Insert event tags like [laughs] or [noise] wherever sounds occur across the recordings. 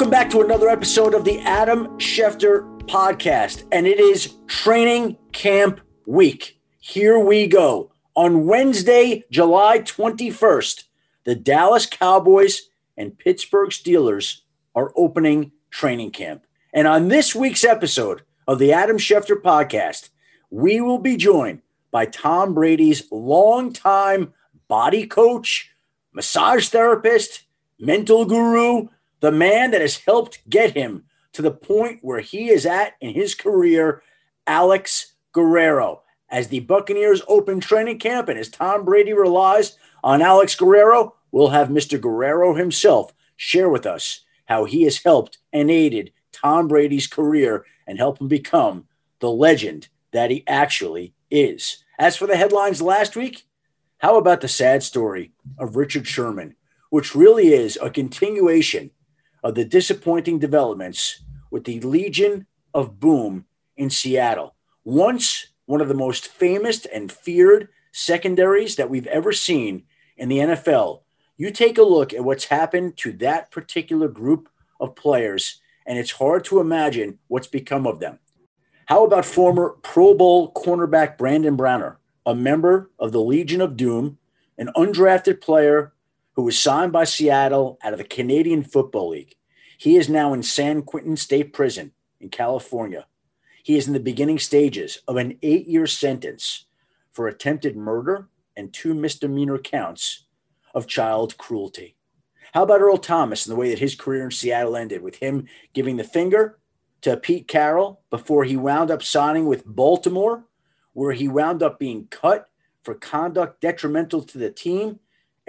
Welcome back to another episode of the Adam Schefter podcast, and it is training camp week. Here we go. On Wednesday, July 21st, the Dallas Cowboys and Pittsburgh Steelers are opening training camp. And on this week's episode of the Adam Schefter podcast, we will be joined by Tom Brady's longtime body coach, massage therapist, mental guru, the man that has helped get him to the point where he is at in his career, Alex Guerrero. As the Buccaneers open training camp and as Tom Brady relies on Alex Guerrero, we'll have Mr. Guerrero himself share with us how he has helped and aided Tom Brady's career and help him become the legend that he actually is. As for the headlines last week, how about the sad story of Richard Sherman, which really is a continuation of the disappointing developments with the Legion of Boom in Seattle. Once one of the most famous and feared secondaries that we've ever seen in the NFL, you take a look at what's happened to that particular group of players, and it's hard to imagine what's become of them. How about former Pro Bowl cornerback Brandon Browner, a member of the Legion of Doom, an undrafted player who was signed by Seattle out of the Canadian Football League. He is now in San Quentin State Prison in California. He is in the beginning stages of an eight year sentence for attempted murder and two misdemeanor counts of child cruelty. How about Earl Thomas and the way that his career in Seattle ended with him giving the finger to Pete Carroll before he wound up signing with Baltimore, where he wound up being cut for conduct detrimental to the team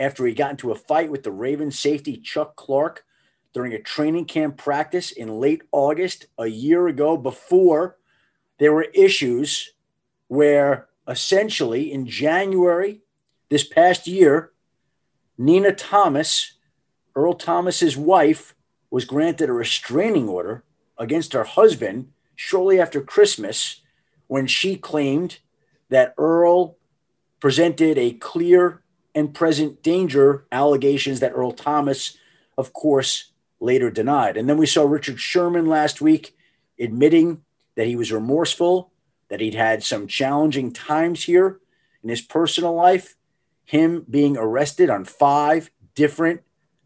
after he got into a fight with the Ravens safety Chuck Clark during a training camp practice in late August a year ago before there were issues where essentially in January this past year, Nina Thomas, Earl Thomas's wife, was granted a restraining order against her husband shortly after Christmas when she claimed that Earl presented a clear and present danger allegations that Earl Thomas, of course, later denied. And then we saw Richard Sherman last week admitting that he was remorseful, that he'd had some challenging times here in his personal life, him being arrested on five different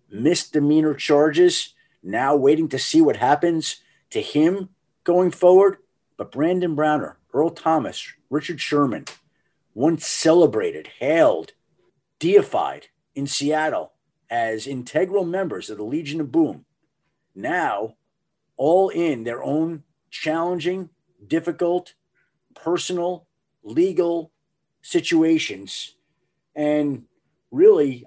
misdemeanor charges, now waiting to see what happens to him going forward. But Brandon Browner, Earl Thomas, Richard Sherman, once celebrated, hailed, deified in Seattle as integral members of the Legion of Boom, now all in their own challenging, difficult, personal, legal situations. And really,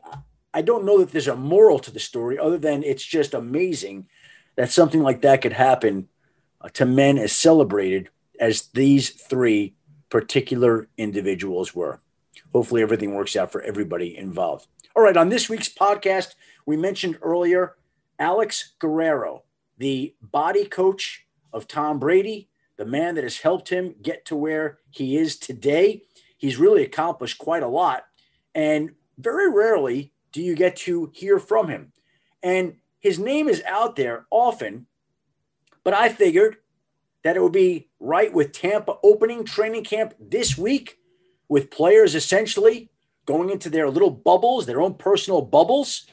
I don't know that there's a moral to the story other than it's just amazing that something like that could happen uh, to men as celebrated as these three particular individuals were hopefully everything works out for everybody involved. All right, on this week's podcast, we mentioned earlier Alex Guerrero, the body coach of Tom Brady, the man that has helped him get to where he is today. He's really accomplished quite a lot. And very rarely do you get to hear from him. And his name is out there often, but I figured that it would be right with Tampa opening training camp this week with players essentially going into their little bubbles, their own personal bubbles,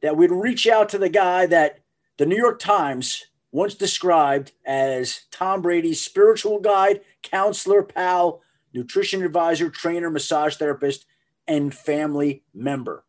that we'd reach out to the guy that the New York Times once described as Tom Brady's spiritual guide, counselor, pal, nutrition advisor, trainer, massage therapist, and family member.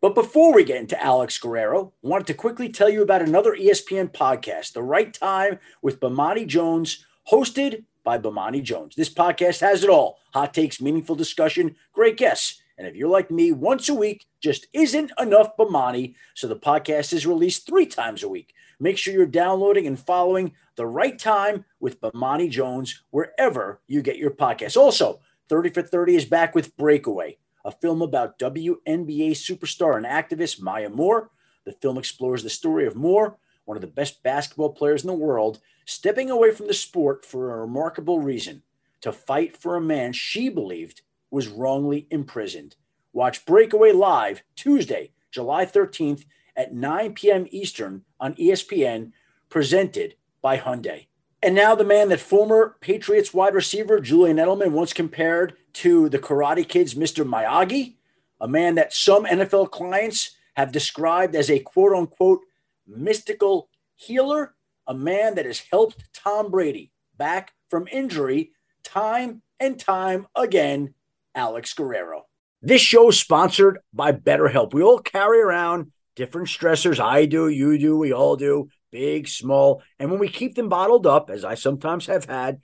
But before we get into Alex Guerrero, I wanted to quickly tell you about another ESPN podcast, The Right Time with Bomani Jones, hosted by Bomani Jones. This podcast has it all hot takes, meaningful discussion, great guests. And if you're like me, once a week just isn't enough Bomani. So the podcast is released three times a week. Make sure you're downloading and following the right time with Bomani Jones wherever you get your podcast. Also, 30 for 30 is back with Breakaway, a film about WNBA superstar and activist Maya Moore. The film explores the story of Moore, one of the best basketball players in the world, stepping away from the sport for a remarkable reason to fight for a man she believed was wrongly imprisoned. Watch Breakaway live Tuesday, July 13th at 9 p.m. Eastern on ESPN, presented by Hyundai. And now the man that former Patriots wide receiver Julian Edelman once compared to the Karate Kid's Mr. Miyagi, a man that some NFL clients have described as a quote unquote mystical healer, a man that has helped Tom Brady back from injury time and time again, Alex Guerrero. This show is sponsored by BetterHelp. We all carry around different stressors. I do, you do, we all do, big, small. And when we keep them bottled up, as I sometimes have had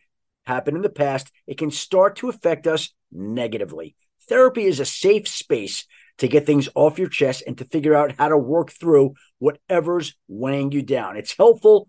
happen in the past, it can start to affect us negatively. Therapy is a safe space to get things off your chest and to figure out how to work through whatever's weighing you down. It's helpful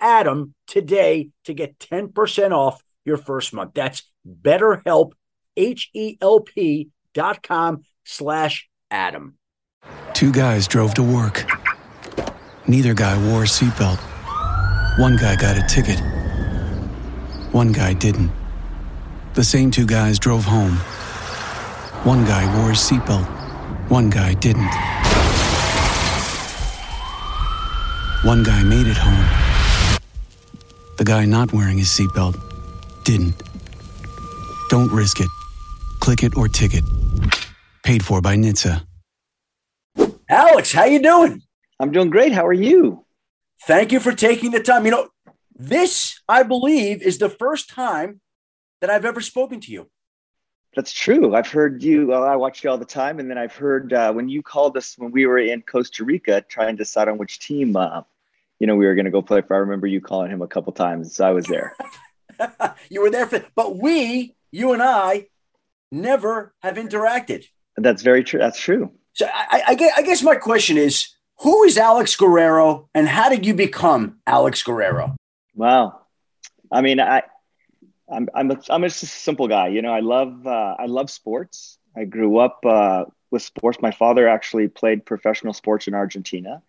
Adam today to get 10% off your first month. That's betterhelp, H-E-L-P dot com slash Adam. Two guys drove to work. Neither guy wore a seatbelt. One guy got a ticket. One guy didn't. The same two guys drove home. One guy wore his seatbelt. One guy didn't. One guy made it home. The guy not wearing his seatbelt didn't. Don't risk it. Click it or ticket. Paid for by NHTSA. Alex, how you doing? I'm doing great. How are you? Thank you for taking the time. You know, this, I believe, is the first time that I've ever spoken to you. That's true. I've heard you. Well, I watch you all the time, and then I've heard uh, when you called us when we were in Costa Rica trying to decide on which team, uh, you know, we were going to go play for. I remember you calling him a couple times. So I was there. [laughs] you were there for, but we, you and I, never have interacted. That's very true. That's true. So I, I, guess, I guess my question is, who is Alex Guerrero, and how did you become Alex Guerrero? Wow, I mean, I, I'm I'm a, I'm just a simple guy. You know, I love uh, I love sports. I grew up uh, with sports. My father actually played professional sports in Argentina,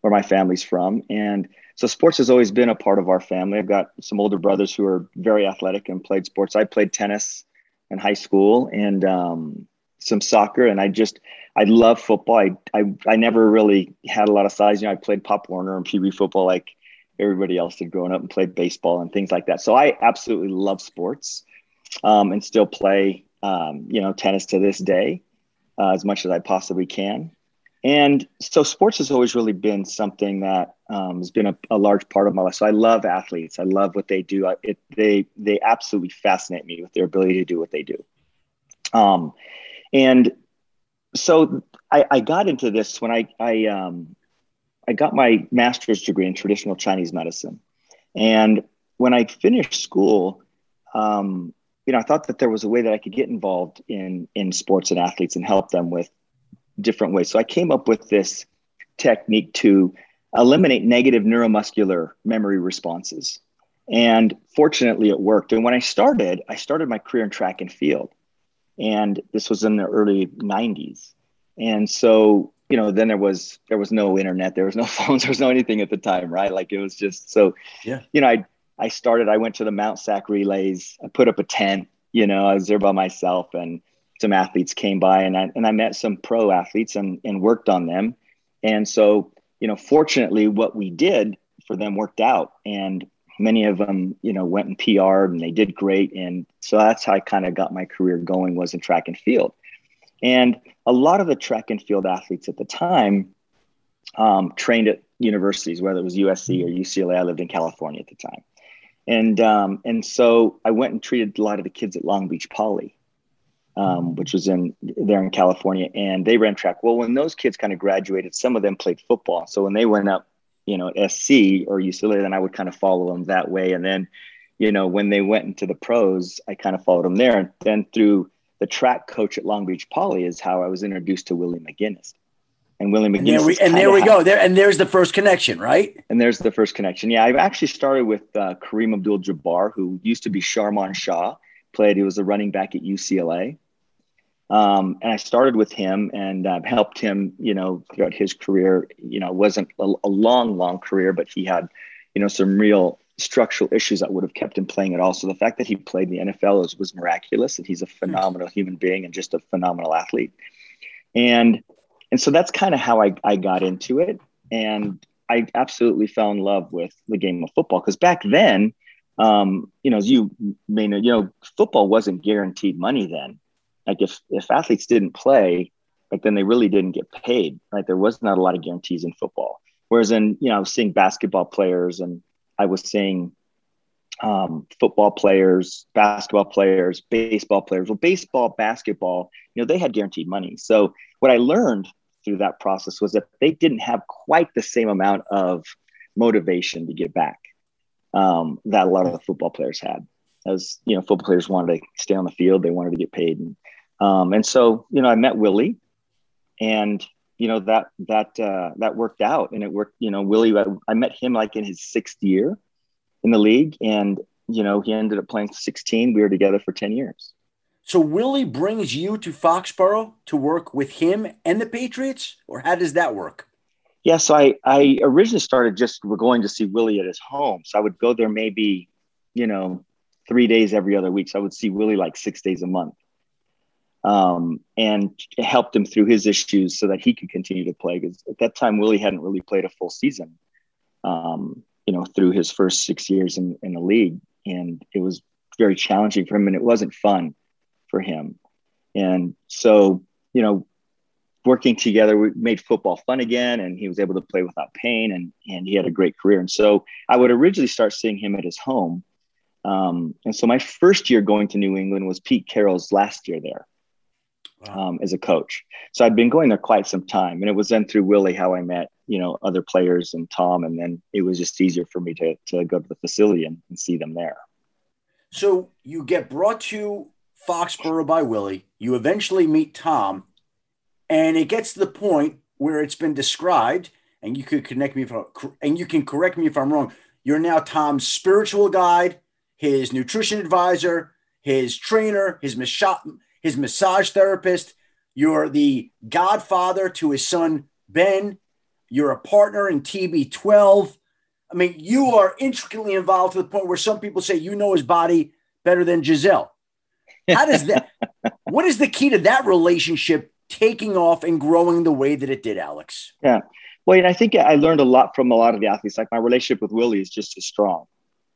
where my family's from, and so sports has always been a part of our family. I've got some older brothers who are very athletic and played sports. I played tennis in high school and um, some soccer, and I just I love football. I, I I never really had a lot of size. You know, I played Pop Warner and Pee Wee football like everybody else did growing up, and played baseball and things like that. So I absolutely love sports, um, and still play um, you know tennis to this day uh, as much as I possibly can. And so sports has always really been something that um, has been a, a, large part of my life. So I love athletes. I love what they do. I, it, they they absolutely fascinate me with their ability to do what they do. Um, and so I, I got into this when I I um, I got my master's degree in traditional Chinese medicine, and when I finished school, um, you know, I thought that there was a way that I could get involved in in sports and athletes and help them with different ways. So I came up with this technique to eliminate negative neuromuscular memory responses. And fortunately, it worked. And when I started, I started my career in track and field and this was in the early 90s and so you know then there was there was no internet there was no [laughs] phones there was no anything at the time right like it was just so yeah you know i i started i went to the mount sac relays i put up a tent you know i was there by myself and some athletes came by and i and i met some pro athletes and and worked on them and so you know fortunately what we did for them worked out and many of them, you know, went and PR'd and they did great. And so that's how I kind of got my career going was in track and field. And a lot of the track and field athletes at the time um, trained at universities, whether it was USC or UCLA. I lived in California at the time. And, um, and so I went and treated a lot of the kids at Long Beach Poly, um, which was in there in California. And they ran track. Well, when those kids kind of graduated, some of them played football. So when they went up you know, SC or UCLA, then I would kind of follow them that way. And then, you know, when they went into the pros, I kind of followed them there. And then through the track coach at Long Beach Poly is how I was introduced to Willie McGinnis. And Willie McGinest. And there we, and there we go. There and there's the first connection, right? And there's the first connection. Yeah, I've actually started with uh, Karim Abdul-Jabbar, who used to be Sharmon Shah. Played. He was a running back at UCLA. Um, and I started with him and uh, helped him, you know, throughout his career. You know, it wasn't a, a, long, long career, but he had, you know, some real structural issues that would have kept him playing at all. So the fact that he played in the NFL was, was miraculous, and he's a phenomenal human being and just a phenomenal athlete. And and so that's kind of how I, I got into it. And I absolutely fell in love with the game of football because back then, um, you know, as you may know, you know, football wasn't guaranteed money then. Like if if athletes didn't play, like then they really didn't get paid. Right? There was not a lot of guarantees in football. Whereas in you know, I was seeing basketball players and I was seeing um, football players, basketball players, baseball players. Well, baseball, basketball, you know, they had guaranteed money. So what I learned through that process was that they didn't have quite the same amount of motivation to get back um, that a lot of the football players had. As you know, football players wanted to stay on the field, they wanted to get paid, and um, and so you know, I met Willie, and you know that that uh, that worked out, and it worked. You know, Willie, I, I met him like in his sixth year in the league, and you know, he ended up playing 16. We were together for 10 years. So Willie brings you to Foxborough to work with him and the Patriots, or how does that work? Yeah, so I, I originally started just we're going to see Willie at his home. So I would go there maybe, you know, three days every other week. So I would see Willie like six days a month. Um, and helped him through his issues so that he could continue to play. Because at that time, Willie hadn't really played a full season, um, you know, through his first six years in, in the league. And it was very challenging for him and it wasn't fun for him. And so, you know, working together, we made football fun again, and he was able to play without pain, and and he had a great career. And so, I would originally start seeing him at his home. Um, and so, my first year going to New England was Pete Carroll's last year there wow. um, as a coach. So I'd been going there quite some time, and it was then through Willie how I met you know other players and Tom, and then it was just easier for me to to go to the facility and, and see them there. So you get brought to Foxborough by Willie. You eventually meet Tom, and it gets to the point where it's been described, and you could connect me if I, and you can correct me if I'm wrong. You're now Tom's spiritual guide, his nutrition advisor, his trainer, his massage, his massage therapist. You're the godfather to his son Ben. You're a partner in TB12. I mean, you are intricately involved to the point where some people say you know his body better than Gisele. How does that? [laughs] what is the key to that relationship taking off and growing the way that it did, Alex? Yeah. Well, and I think I learned a lot from a lot of the athletes. Like my relationship with Willie is just as strong,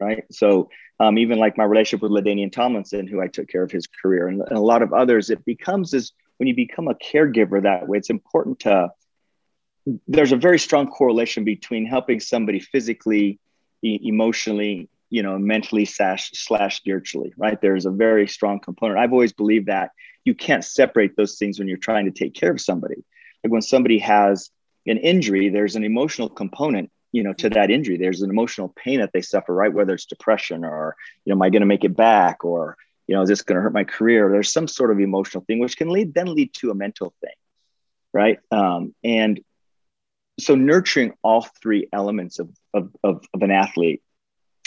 right? So um, even like my relationship with LaDainian Tomlinson, who I took care of his career, and, and a lot of others, it becomes as when you become a caregiver that way, it's important to. There's a very strong correlation between helping somebody physically, e- emotionally, you know, mentally slash slash spiritually, right? There's a very strong component. I've always believed that you can't separate those things when you're trying to take care of somebody. Like when somebody has an injury, there's an emotional component, you know, to that injury. There's an emotional pain that they suffer, right? Whether it's depression or, you know, am I going to make it back or, you know, is this going to hurt my career? There's some sort of emotional thing, which can lead then lead to a mental thing, right? Um, and so nurturing all three elements of, of, of, of an athlete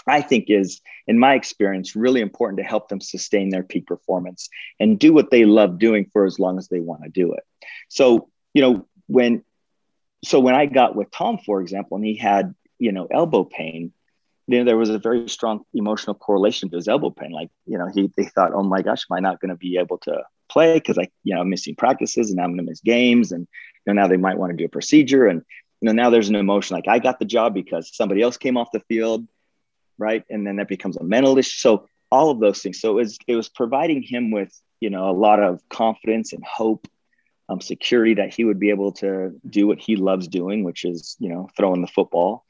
I think is, in my experience, really important to help them sustain their peak performance and do what they love doing for as long as they want to do it. So, you know, when so when I got with Tom, for example, and he had, you know, elbow pain, you know, there was a very strong emotional correlation to his elbow pain. Like, you know, he they thought, oh my gosh, am I not going to be able to play because I, you know, I'm missing practices and I'm going to miss games, and you know, now they might want to do a procedure, and you know, now there's an emotion like I got the job because somebody else came off the field right? And then that becomes a mental issue. So all of those things. So it was it was providing him with you know a lot of confidence and hope, um, security that he would be able to do what he loves doing, which is you know throwing the football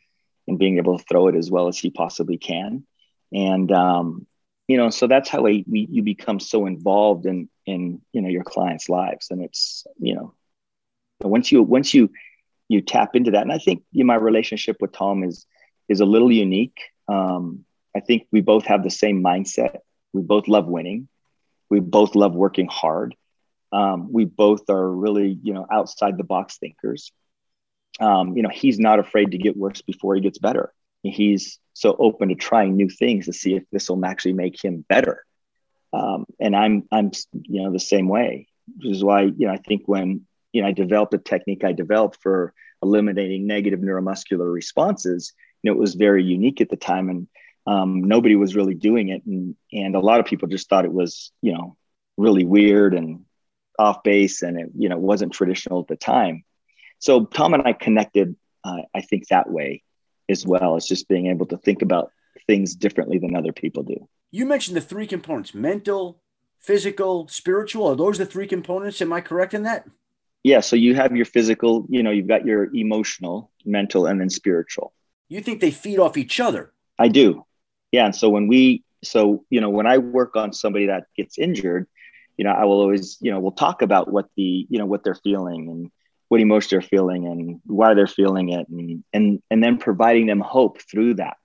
and being able to throw it as well as he possibly can. And um, you know, so that's how we, we you become so involved in in you know your clients' lives, and it's you know once you once you you tap into that, and I think you know, my relationship with Tom is is a little unique um, I think we both have the same mindset. We both love winning. We both love working hard. Um, we both are really, you know, outside the box thinkers. Um, you know, he's not afraid to get worse before he gets better. He's so open to trying new things to see if this will actually make him better. Um, and I'm, I'm, you know, the same way, which is why, you know, I think when, you know, I developed a technique I developed for eliminating negative neuromuscular responses, you know, it was very unique at the time. And um, nobody was really doing it. And, and a lot of people just thought it was, you know, really weird and off base and it, you know, wasn't traditional at the time. So Tom and I connected, uh, I think that way as well as just being able to think about things differently than other people do. You mentioned the three components mental, physical, spiritual. Are those the three components? Am I correct in that? Yeah. So you have your physical, you know, you've got your emotional, mental, and then spiritual. You think they feed off each other? I do. Yeah. And so when we, so, you know, when I work on somebody that gets injured, you know, I will always, you know, we'll talk about what the, you know, what they're feeling and what emotion they're feeling and why they're feeling it and and and then providing them hope through that.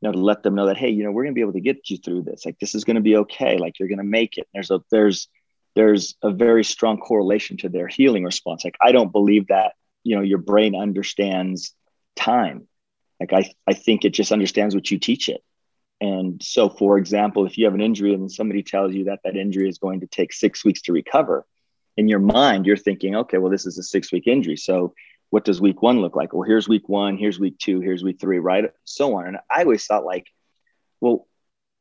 You know to let them know that hey you know we're going to be able to get you through this. Like this is going to be okay. Like you're going to make it. There's a there's there's a very strong correlation to their healing response. Like i don't believe that you know your brain understands time. Like i i think it just understands what you teach it and so for example if you have an injury and somebody tells you that that injury is going to take 6 weeks to recover in your mind, you're thinking, okay, well, this is a six week injury. So what does week one look like? Well, here's week one, here's week two, here's week three, right? So on. And I always thought, like, well,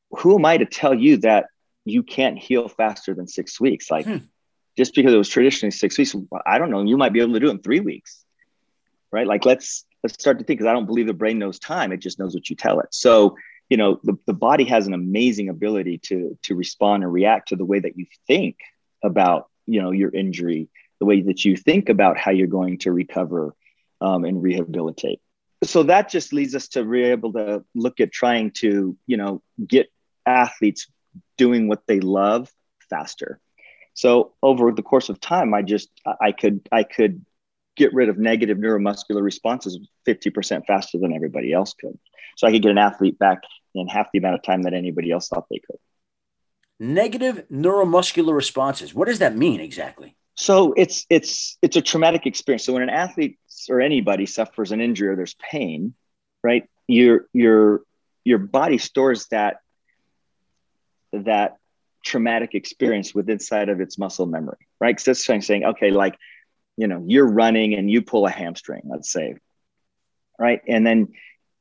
who am I to tell you that you can't heal faster than six weeks? Like, hmm. just because it was traditionally six weeks, I don't know, you might be able to do it in three weeks, right? Like, let's let's start to think because I don't believe the brain knows time; it just knows what you tell it. So, you know, the, the body has an amazing ability to to respond and react to the way that you think about you know your injury the way that you think about how you're going to recover um, and rehabilitate. So that just leads us to be able to look at trying to you know get athletes doing what they love faster. So over the course of time i just i could i could get rid of negative neuromuscular responses 50% faster than everybody else could. So i could get an athlete back in half the amount of time that anybody else thought they could negative neuromuscular responses. What does that mean exactly? So it's it's it's a traumatic experience. So when an athlete or anybody suffers an injury or there's pain, right? Your your your body stores that that traumatic experience with inside of its muscle memory, right? Because it's saying, okay, like you know, you're running and you pull a hamstring, let's say, right? And then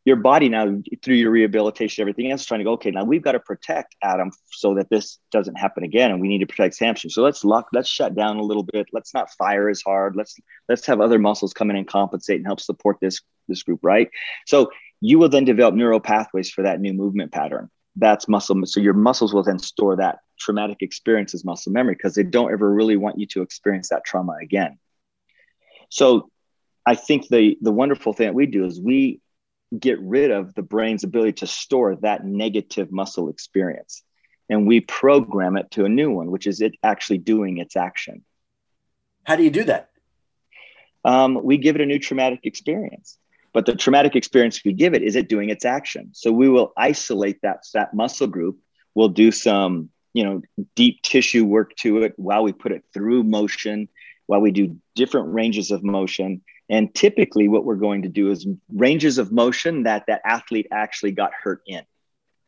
your body now through your rehabilitation, everything else, trying to go, okay, now we've got to protect Adam so that this doesn't happen again. And we need to protect hamstring. So let's lock, let's shut down a little bit. Let's not fire as hard. Let's, let's have other muscles come in and compensate and help support this, this group. Right. So you will then develop neural pathways for that new movement pattern. That's muscle. So your muscles will then store that traumatic experience as muscle memory because they don't ever really want you to experience that trauma again. So I think the the wonderful thing that we do is we get rid of the brain's ability to store that negative muscle experience. And we program it to a new one, which is it actually doing its action. How do you do that? Um, we give it a new traumatic experience. But the traumatic experience we give it is it doing its action. So we will isolate that, that muscle group. We'll do some, you know, deep tissue work to it while we put it through motion, while we do different ranges of motion and typically, what we're going to do is ranges of motion that that athlete actually got hurt in.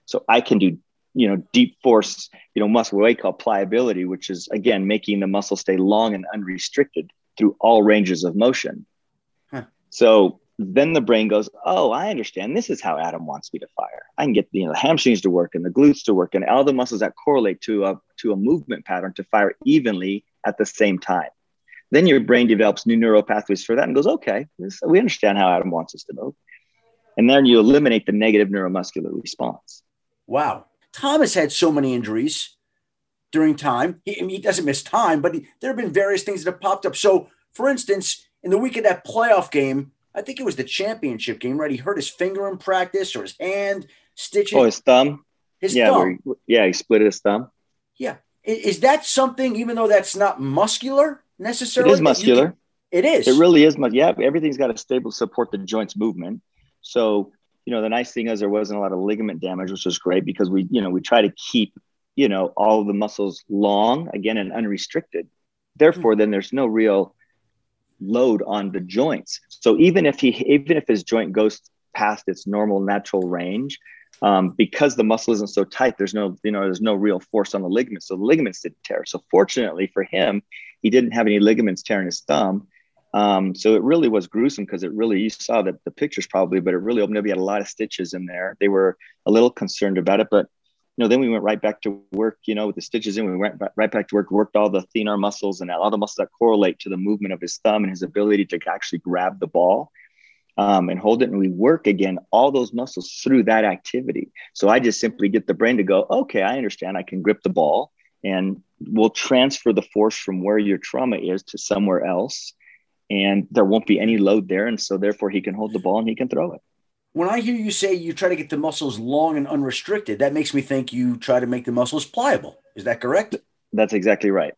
So I can do, you know, deep force, you know, muscle weight call pliability, which is again making the muscle stay long and unrestricted through all ranges of motion. Huh. So then the brain goes, "Oh, I understand. This is how Adam wants me to fire. I can get you know the hamstrings to work and the glutes to work and all the muscles that correlate to a to a movement pattern to fire evenly at the same time." Then your brain develops new neural pathways for that and goes, okay, this, we understand how Adam wants us to move. And then you eliminate the negative neuromuscular response. Wow. Thomas had so many injuries during time. He, he doesn't miss time, but he, there have been various things that have popped up. So, for instance, in the week of that playoff game, I think it was the championship game, right? He hurt his finger in practice or his hand, stitching. Oh, his thumb? His yeah, thumb. He, yeah, he split his thumb. Yeah. Is, is that something, even though that's not muscular, necessarily. It is muscular. Can, it is. It really is. Yeah, everything's got to stable support the joints movement. So you know the nice thing is there wasn't a lot of ligament damage, which was great because we you know we try to keep you know all the muscles long again and unrestricted Therefore, then there's no real load on the joints. So even if he even if his joint goes past its normal natural range, um, because the muscle isn't so tight, there's no you know there's no real force on the ligaments, so the ligaments didn't tear. So fortunately for him, he didn't have any ligaments tearing his thumb. Um, so it really was gruesome because it really you saw that the pictures probably, but it really opened up. He had a lot of stitches in there. They were a little concerned about it, but you know, then we went right back to work, you know, with the stitches in, we went right back to work, worked all the thenar muscles and all the muscles that correlate to the movement of his thumb and his ability to actually grab the ball um, and hold it. And we work again, all those muscles through that activity. So I just simply get the brain to go, okay, I understand. I can grip the ball and we'll transfer the force from where your trauma is to somewhere else. And there won't be any load there. And so therefore he can hold the ball and he can throw it when I hear you say you try to get the muscles long and unrestricted, that makes me think you try to make the muscles pliable. Is that correct? That's exactly right.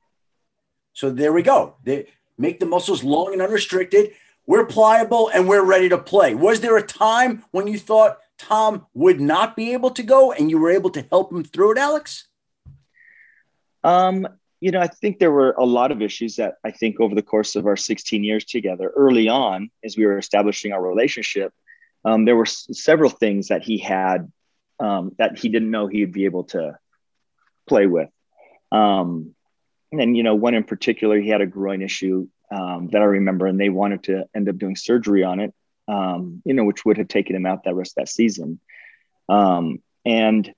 So there we go. They make the muscles long and unrestricted. We're pliable and we're ready to play. Was there a time when you thought Tom would not be able to go and you were able to help him through it, Alex? Um, you know, I think there were a lot of issues that I think over the course of our 16 years together, early on, as we were establishing our relationship, um, there were s- several things that he had um, that he didn't know he'd be able to play with. Um, and you know, one in particular, he had a groin issue um, that I remember, and they wanted to end up doing surgery on it. Um, you know, which would have taken him out that rest of that season. Um, and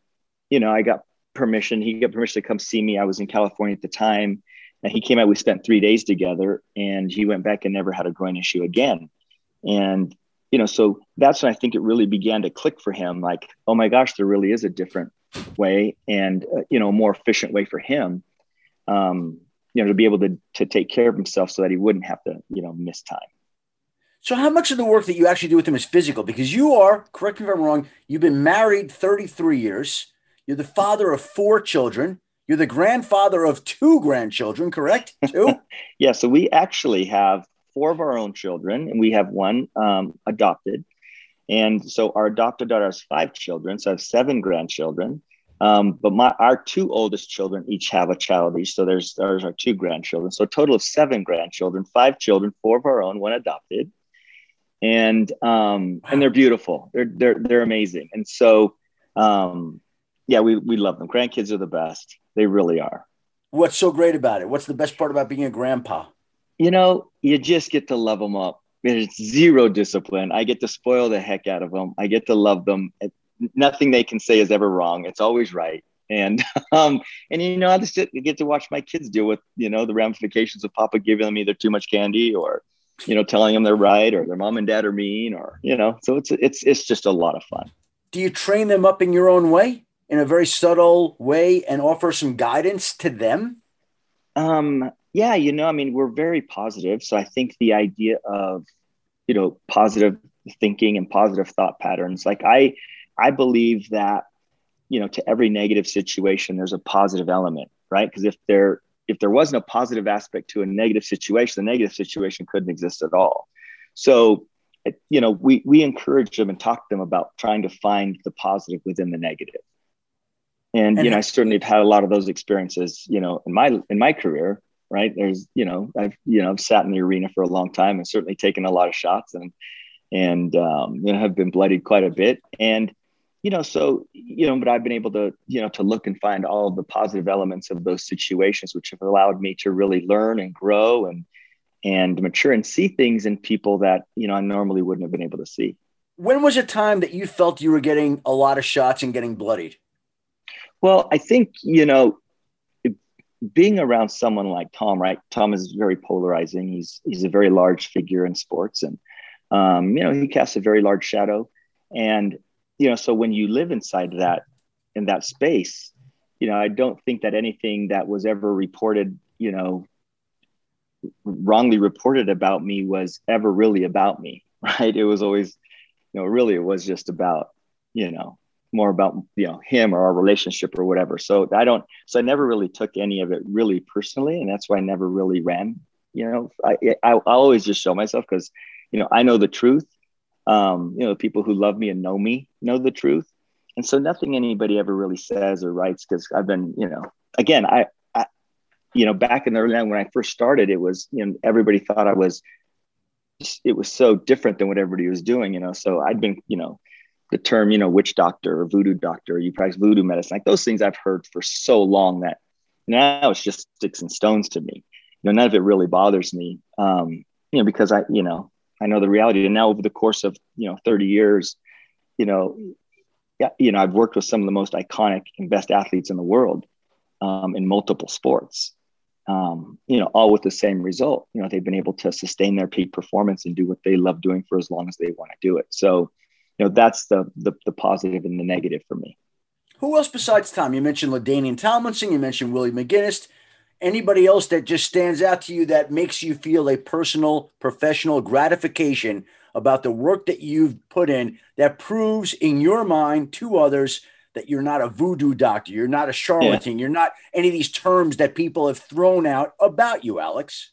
you know, I got permission. He got permission to come see me. I was in California at the time, and he came out. We spent three days together, and he went back and never had a groin issue again. And you know, so that's when I think it really began to click for him. Like, oh my gosh, there really is a different way, and uh, you know, a more efficient way for him. Um, you know, to be able to to take care of himself so that he wouldn't have to, you know, miss time. So, how much of the work that you actually do with him is physical? Because you are, correct me if I'm wrong, you've been married 33 years. You're the father of four children. You're the grandfather of two grandchildren, correct? Two? [laughs] yeah. So, we actually have four of our own children, and we have one um, adopted. And so our adopted daughter has five children, so I have seven grandchildren. Um, but my our two oldest children each have a child each. So there's there's our two grandchildren. So a total of seven grandchildren, five children, four of our own, one adopted. And um, and they're beautiful. They're they're they're amazing. And so um, yeah, we we love them. Grandkids are the best. They really are. What's so great about it? What's the best part about being a grandpa? you know, you just get to love them up. There's zero discipline. I get to spoil the heck out of them. I get to love them. Nothing they can say is ever wrong. It's always right. And [laughs] um, and you know, I just get to watch my kids deal with you know the ramifications of Papa giving them either too much candy or you know telling them they're right or their mom and dad are mean or you know. So it's it's it's just a lot of fun. Do you train them up in your own way, in a very subtle way, and offer some guidance to them? Um, yeah, you know, I mean, we're very positive. So I think the idea of, you know, positive thinking and positive thought patterns, like I, I believe that, you know, to every negative situation, there's a positive element, right? Because if there, if there wasn't a positive aspect to a negative situation, the negative situation couldn't exist at all. So, you know, we we encourage them and talk to them about trying to find the positive within the negative. And, and you know, I certainly have had a lot of those experiences, you know, in my in my career right? There's, you know, I've, you know, I've sat in the arena for a long time and certainly taken a lot of shots and, and, um, you know, have been bloodied quite a bit. And, you know, so, you know, but I've been able to, you know, to look and find all the positive elements of those situations, which have allowed me to really learn and grow and, and mature and see things in people that, you know, I normally wouldn't have been able to see. When was a time that you felt you were getting a lot of shots and getting bloodied? Well, I think, you know, being around someone like Tom, right? Tom is very polarizing. He's he's a very large figure in sports, and um, you know he casts a very large shadow. And you know, so when you live inside that in that space, you know, I don't think that anything that was ever reported, you know, wrongly reported about me was ever really about me, [laughs] right? It was always, you know, really it was just about, you know, more about you know him or our relationship or whatever. So i don't so i never really took any of it really personally and that's why i never really ran you know. I i, I always just show myself because you know i know the truth. Um you know people who love me and know me know the truth. And so nothing anybody ever really says or writes because i've been you know again I, I you know, back in the early when I first started, it was, you know, everybody thought I was, it was so different than what everybody was doing, you know. So I'd been, you know, the term, you know, witch doctor or voodoo doctor, or you practice voodoo medicine, like those things I've heard for so long that now it's just sticks and stones to me. You know, none of it really bothers me. Um, you know, because I, you know, I know the reality. And now over the course of, you know, 30 years, you know, yeah, you know, I've worked with some of the most iconic and best athletes in the world um, in multiple sports. Um, you know, all with the same result. You know, they've been able to sustain their peak performance and do what they love doing for as long as they want to do it. So, you know that's the, the the positive and the negative for me. Who else besides Tom? You mentioned LaDainian Tomlinson. You mentioned Willie McGinest. Anybody else that just stands out to you that makes you feel a personal, professional gratification about the work that you've put in that proves in your mind to others that you're not a voodoo doctor, you're not a charlatan, yeah. you're not any of these terms that people have thrown out about you, Alex.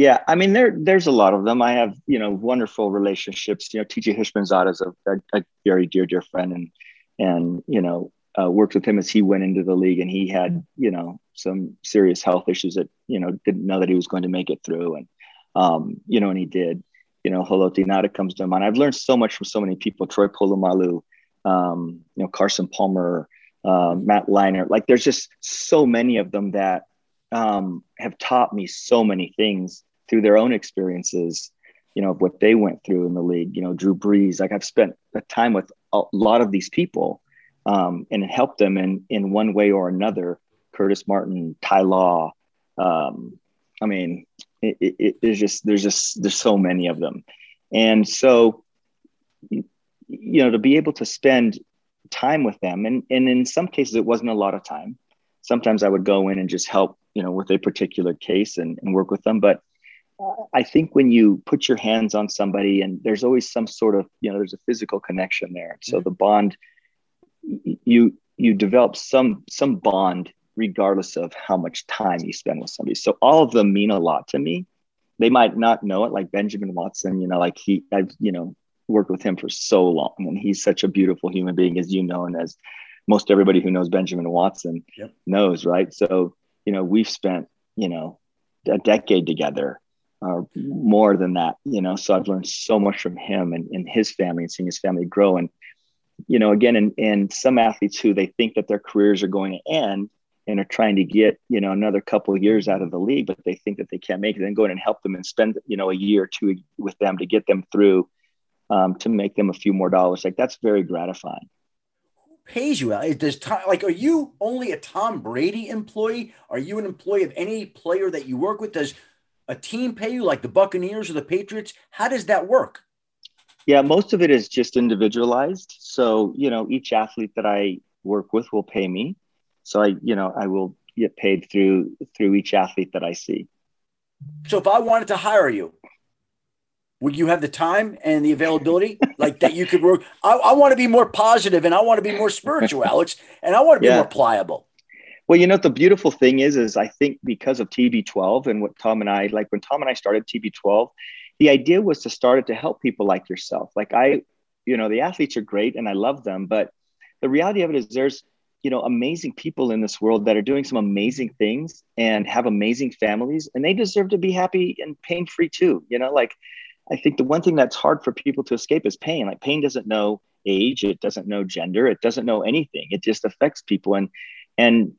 Yeah, I mean there there's a lot of them. I have you know wonderful relationships. You know, TJ Houshmandzadeh is a, a, very dear dear friend, and and you know uh, worked with him as he went into the league, and he had you know some serious health issues that you know didn't know that he was going to make it through, and um, you know, and he did. You know, Haloti Ngata comes to mind. I've learned so much from so many people. Troy Polamalu, um, you know, Carson Palmer, uh, Matt Leinart. Like, there's just so many of them that um, have taught me so many things through their own experiences, you know, of what they went through in the league, you know, Drew Brees, like I've spent time with a lot of these people um, and helped them in, in one way or another, Curtis Martin, Ty Law. Um, I mean, it, it, it, there's just, there's just, there's so many of them. And so, you know, to be able to spend time with them and, and in some cases it wasn't a lot of time. Sometimes I would go in and just help, you know, with a particular case and, and work with them. But I think when you put your hands on somebody and there's always some sort of, you know, there's a physical connection there. So mm-hmm. the bond, you, you develop some, some bond regardless of how much time you spend with somebody. So all of them mean a lot to me. They might not know it like Benjamin Watson, you know, like he, I've, you know, worked with him for so long and he's such a beautiful human being, as you know, and as most everybody who knows Benjamin Watson yep. knows, right? So, you know, we've spent, you know, a decade together or more than that, you know. So I've learned so much from him and, and his family and seeing his family grow. And, you know, again, and, some athletes who they think that their careers are going to end and are trying to get, you know, another couple of years out of the league, but they think that they can't make it, then go in and help them and spend, you know, a year or two with them to get them through um, to make them a few more dollars. Like that's very gratifying pays you? Does Tom, like are you only a Tom Brady employee? Are you an employee of any player that you work with? Does a team pay you like the Buccaneers or the Patriots? How does that work? Yeah, most of it is just individualized. So, you know, each athlete that I work with will pay me. So I, you know, I will get paid through through each athlete that I see. So if I wanted to hire you, would you have the time and the availability like that you could work? I, I want to be more positive and I want to be more spiritual, [laughs] Alex, and I want to be yeah. more pliable. Well, you know, the beautiful thing is, is I think because of TB12 and what Tom and I, like when Tom and I started TB12, the idea was to start it to help people like yourself. Like I, you know, the athletes are great and I love them, but the reality of it is there's, you know, amazing people in this world that are doing some amazing things and have amazing families and they deserve to be happy and pain free too. You know, like I think the one thing that's hard for people to escape is pain. Like pain doesn't know age, it doesn't know gender, it doesn't know anything. It just affects people. And and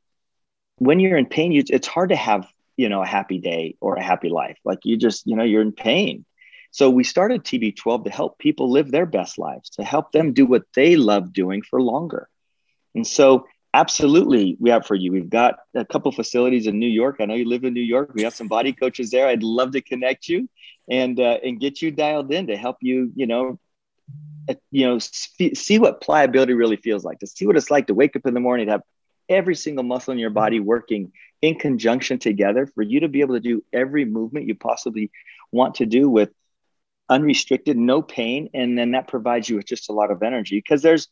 when you're in pain, you, it's hard to have, you know, a happy day or a happy life. Like you just, you know, you're in pain. So we started TB12 to help people live their best lives, to help them do what they love doing for longer. And so absolutely we have for you. We've got a couple facilities in New York. I know you live in New York. We have some body coaches there. I'd love to connect you and uh, and get you dialed in to help you, you know, uh, you know, see what pliability really feels like, to see what it's like to wake up in the morning, to have every single muscle in your body mm-hmm. working in conjunction together for you to be able to do every movement you possibly want to do with unrestricted, no pain. And then that provides you with just a lot of energy because there's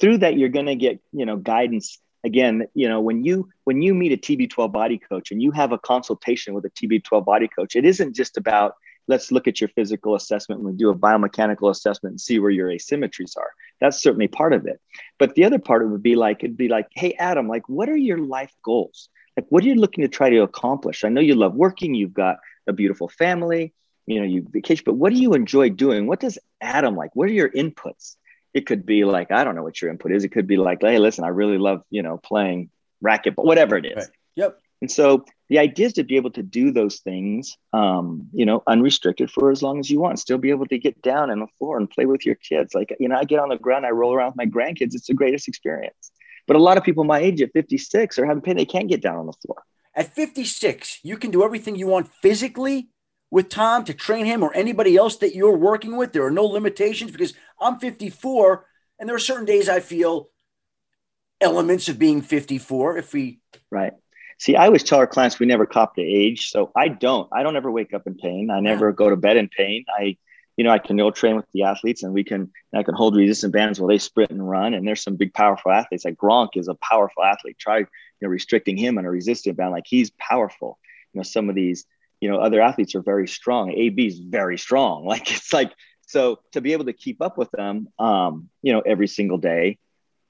through that, you're going to get, you know, guidance again, you know, when you, when you meet a TB12 body coach and you have a consultation with a TB12 body coach, it isn't just about, let's look at your physical assessment and we do a biomechanical assessment and see where your asymmetries are. That's certainly part of it. But the other part of it would be like, it'd be like, hey, Adam, like, what are your life goals? like what are you looking to try to accomplish i know you love working you've got a beautiful family you know you vacation but what do you enjoy doing what does adam like what are your inputs it could be like i don't know what your input is it could be like hey listen i really love you know playing racket but whatever it is Right. Yep. and so the idea is to be able to do those things, um, you know, unrestricted for as long as you want. Still be able to get down on the floor and play with your kids. Like, you know, I get on the ground, I roll around with my grandkids. It's the greatest experience. But a lot of people my age at 56 are having pain. They can't get down on the floor. At 56, you can do everything you want physically with Tom to train him or anybody else that you're working with. There are no limitations because I'm 54 and there are certain days I feel elements of being 54. If we, Right. See, I always tell our clients we never cop to age. So I don't. I don't ever wake up in pain. I never go to bed in pain. I, you know, I can go train with the athletes and we can, I can hold resistant bands while they sprint and run. And there's some big, powerful athletes. Like Gronk is a powerful athlete. Try, you know, restricting him on a resistant band. Like he's powerful. You know, some of these, you know, other athletes are very strong. AB is very strong. [laughs] Like it's like, so to be able to keep up with them, um, you know, every single day,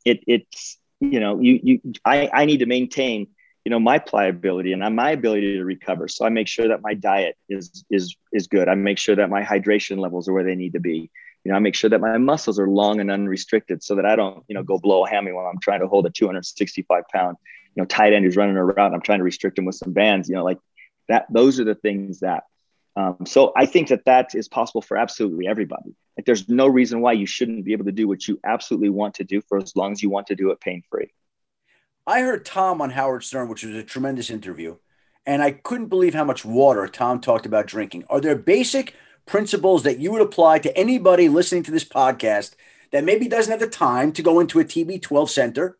it, it's, you know, you, you, I, I need to maintain you know my pliability and my ability to recover. So i make sure that my diet is is is good. I make sure that my hydration levels are where they need to be. You know i make sure that my muscles are long and unrestricted so that i don't you know go blow a hammy while i'm trying to hold a 265 pound you know tight end who's running around. I'm trying to restrict him with some bands you know like that those are the things that um, so i think that that is possible for absolutely everybody. Like there's no reason why you shouldn't be able to do what you absolutely want to do for as long as you want to do it pain free I heard Tom on Howard Stern, which was a tremendous interview, and I couldn't believe how much water Tom talked about drinking. Are there basic principles that you would apply to anybody listening to this podcast that maybe doesn't have the time to go into a TB12 center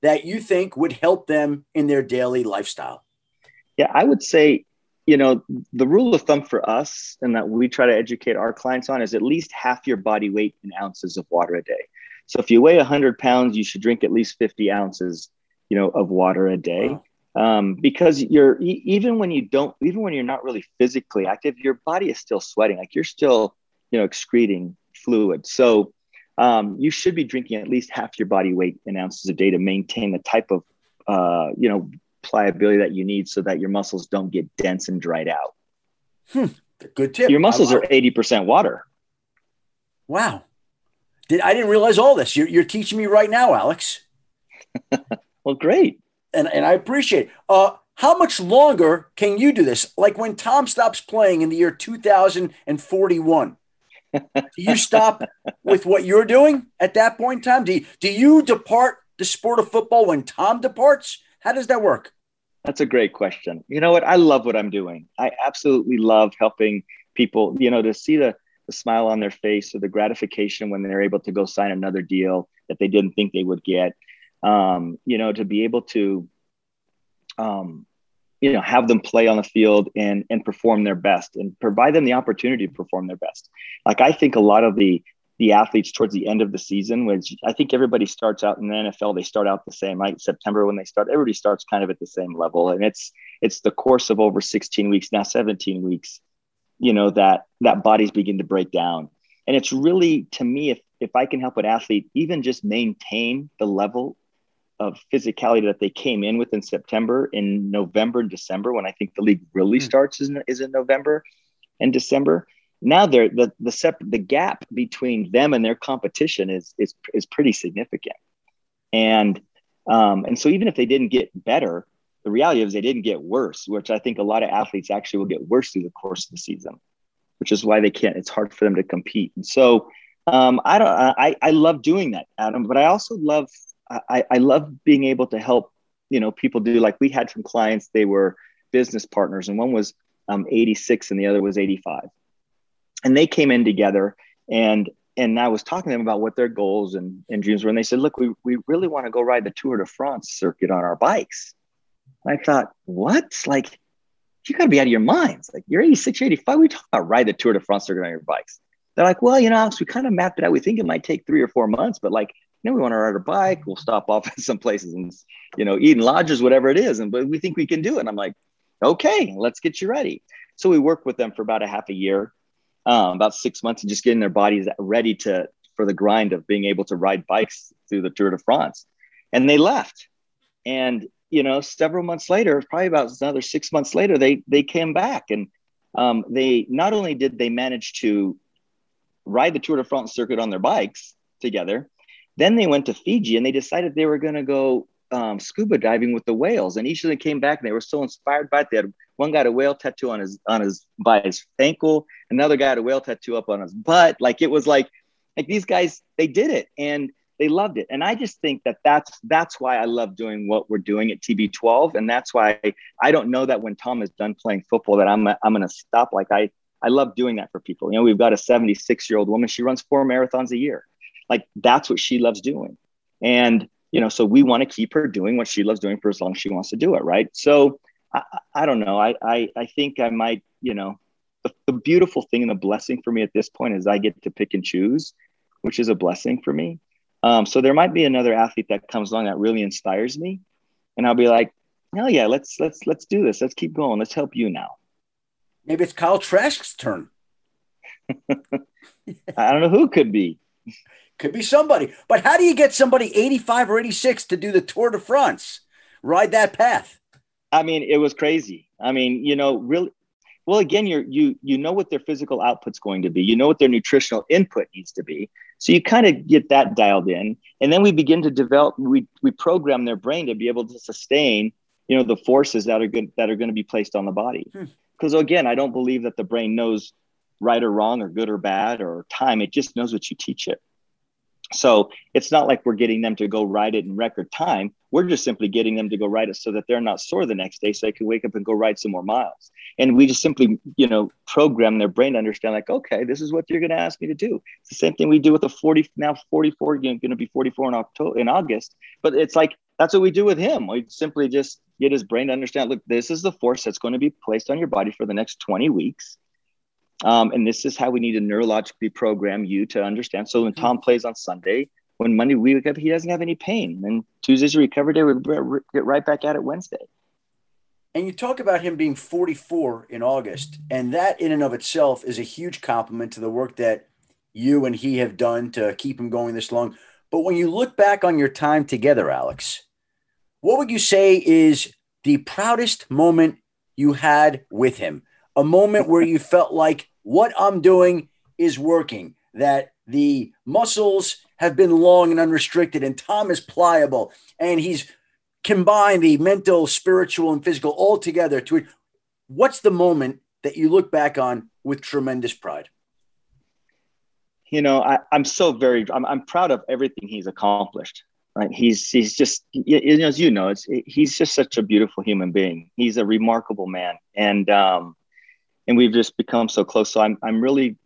that you think would help them in their daily lifestyle? Yeah, I would say, you know, the rule of thumb for us and that we try to educate our clients on is at least half your body weight in ounces of water a day. So if you weigh 100 pounds, you should drink at least 50 ounces you know of water a day. Wow. um, because you're even when you don't even when you're not really physically active your body is still sweating like you're still you know excreting fluid. So um, you should be drinking at least half your body weight in ounces a day to maintain the type of uh, you know pliability that you need so that your muscles don't get dense and dried out. Hmm. good tip. Your muscles are 80% water. Wow. Did, i didn't realize all this. You're, you're teaching me right now alex [laughs] well, great. And, and I appreciate it. Uh, how much longer can you do this? Like when Tom stops playing in the year 2041, do you stop [laughs] with what you're doing at that point in time? Do you, do you depart the sport of football when Tom departs? How does that work? That's a great question. You know what? I love what I'm doing. I absolutely love helping people, you know, to see the, the smile on their face or the gratification when they're able to go sign another deal that they didn't think they would get um, you know, to be able to, um, you know, have them play on the field and and perform their best and provide them the opportunity to perform their best. Like I think a lot of the the athletes towards the end of the season, which I think everybody starts out in the NFL, they start out the same. Like September when they start, everybody starts kind of at the same level, and it's it's the course of over 16 weeks now, 17 weeks. You know that that bodies begin to break down, and it's really to me if if I can help an athlete even just maintain the level of physicality that they came in with in September, in November and December, when I think the league really mm. starts is in, is in November and December. Now they're the the sep- the gap between them and their competition is is is pretty significant, and um, and so even if they didn't get better, the reality is they didn't get worse, which I think a lot of athletes actually will get worse through the course of the season, which is why they can't. It's hard for them to compete, and so um, I don't. I I love doing that, Adam, but I also love I, I love being able to help, you know, people do like we had some clients, they were business partners and one was um, 86 and the other was 85. And they came in together and and I was talking to them about what their goals and, and dreams were. And they said, look, we, we really want to go ride the Tour de France circuit on our bikes. And I thought, what? Like, you got to be out of your minds. Like, you're 86, 85. We talk about ride the Tour de France circuit on your bikes. They're like, well, you know, Alex, we kind of mapped it out. We think it might take three or four months, but like, you know, we want to ride a bike. We'll stop off [laughs] at some places and, you know, eat in lodges, whatever it is. And, but we think we can do it. And I'm like, okay, let's get you ready. So we worked with them for about a half a year, um, about six months and just getting their bodies ready to, for the grind of being able to ride bikes through the Tour de France. And they left. And you know, several months later, probably about another six months later, they they came back and um, they not only did they manage to ride the Tour de France circuit on their bikes together, then they went to Fiji and they decided they were going to go um, scuba diving with the whales. And each of them came back and they were so inspired by it. They had one got a whale tattoo on his on his by his ankle, another guy had a whale tattoo up on his butt. Like it was like like these guys they did it and they loved it. And I just think that that's that's why I love doing what we're doing at TB12, and that's why I don't know that when Tom is done playing football that I'm I'm going to stop. Like I I love doing that for people. You know, we've got a 76 year old woman. She runs four marathons a year. Like that's what she loves doing, and you know, so we want to keep her doing what she loves doing for as long as she wants to do it, right? So I, I don't know. I, I I think I might, you know, the, the beautiful thing and the blessing for me at this point is I get to pick and choose, which is a blessing for me. Um, so there might be another athlete that comes along that really inspires me, and I'll be like, "Hell yeah, let's let's let's do this. Let's keep going. Let's help you now." Maybe it's Kyle Trask's turn. [laughs] I don't know who could be. [laughs] Could be somebody. But how do you get somebody 85 or 86 to do the Tour de France? Ride that path. I mean, it was crazy. I mean, you know, really well again you're you you know what their physical output's going to be you know what their nutritional input needs to be so you kind of get that dialed in and then we begin to develop we we program their brain to be able to sustain you know the forces that are good that are going to be placed on the body because hmm. again i don't believe that the brain knows right or wrong or good or bad or time it just knows what you teach it so it's not like we're getting them to go ride it in record time. We're just simply getting them to go ride it so that they're not sore the next day, so they can wake up and go ride some more miles. And we just simply, you know, program their brain to understand, like, okay, this is what you're going to ask me to do. It's the same thing we do with the 40 now 44, going to be 44 in October in August. But it's like that's what we do with him. We simply just get his brain to understand, look, this is the force that's going to be placed on your body for the next 20 weeks um, and this is how we need to neurologically program you to understand. So when Tom mm-hmm. plays on Sunday, when Monday we wake up, he doesn't have any pain. And Tuesday's a recovery day. We get right back at it Wednesday. And you talk about him being 44 in August, and that in and of itself is a huge compliment to the work that you and he have done to keep him going this long. But when you look back on your time together, Alex, what would you say is the proudest moment you had with him? A moment where you felt like what I'm doing is working, that the muscles have been long and unrestricted, and Tom is pliable, and he's combined the mental, spiritual, and physical all together to it. What's the moment that you look back on with tremendous pride? You know, I, am so very, I'm, I'm proud of everything he's accomplished. Right? He's he's just, you know, as you know, it's he's just such a beautiful human being. He's a remarkable man, and um, and we've just become so close. So I'm I'm really,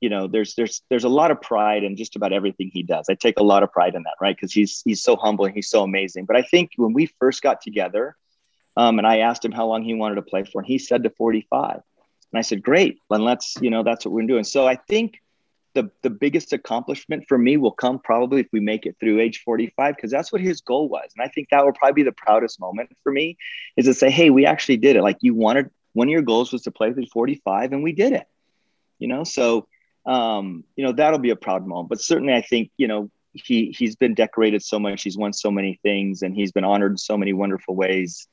you know, there's there's there's a lot of pride in just about everything he does. I take a lot of pride in that, right? Because he's he's so humble and he's so amazing. But I think when we first got together, um, and I asked him how long he wanted to play for, and he said to 45. And I said, great, then let's, you know, that's what we're doing. So I think the, the biggest accomplishment for me will come probably if we make it through age 45, because that's what his goal was. And I think that will probably be the proudest moment for me is to say, hey, we actually did it. Like you wanted, one of your goals was to play through 45 and we did it you know? So um, you know that'll be a proud moment. But certainly i think you know he he's been decorated so much. He's won so many things and he's been honored in so many wonderful ways.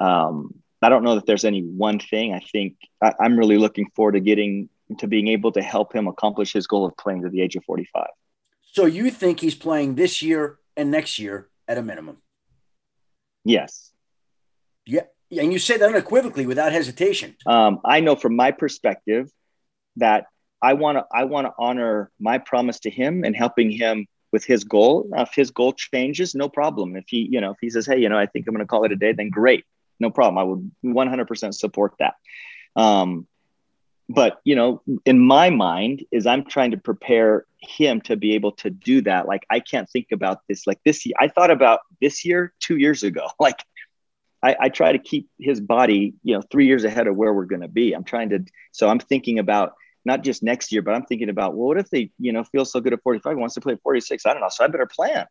Um, i don't know that there's any one thing. I think I, i'm really looking forward to getting to being able to help him accomplish his goal of playing to the age of 45 so you think he's playing this year and next year at a minimum? Yes. Yeah and you say that unequivocally without hesitation. Um, I know from my perspective that I want to I want to honor my promise to him and helping him with his goal. If his goal changes, no problem. If he, you know, if he says, "Hey, you know, I think I'm going to call it a day," then great, no problem. I would 100% support that. Um, but you know, in my mind, is I'm trying to prepare him to be able to do that. Like I can't think about this like this. I thought about this year two years ago. [laughs] Like I, I try to keep his body, you know, three years ahead of where we're going to be. I'm trying to, so I'm thinking about not just next year, but I'm thinking about, well, what if they, you know, feel so good at 45, wants to play at 46? I don't know. So I better plan.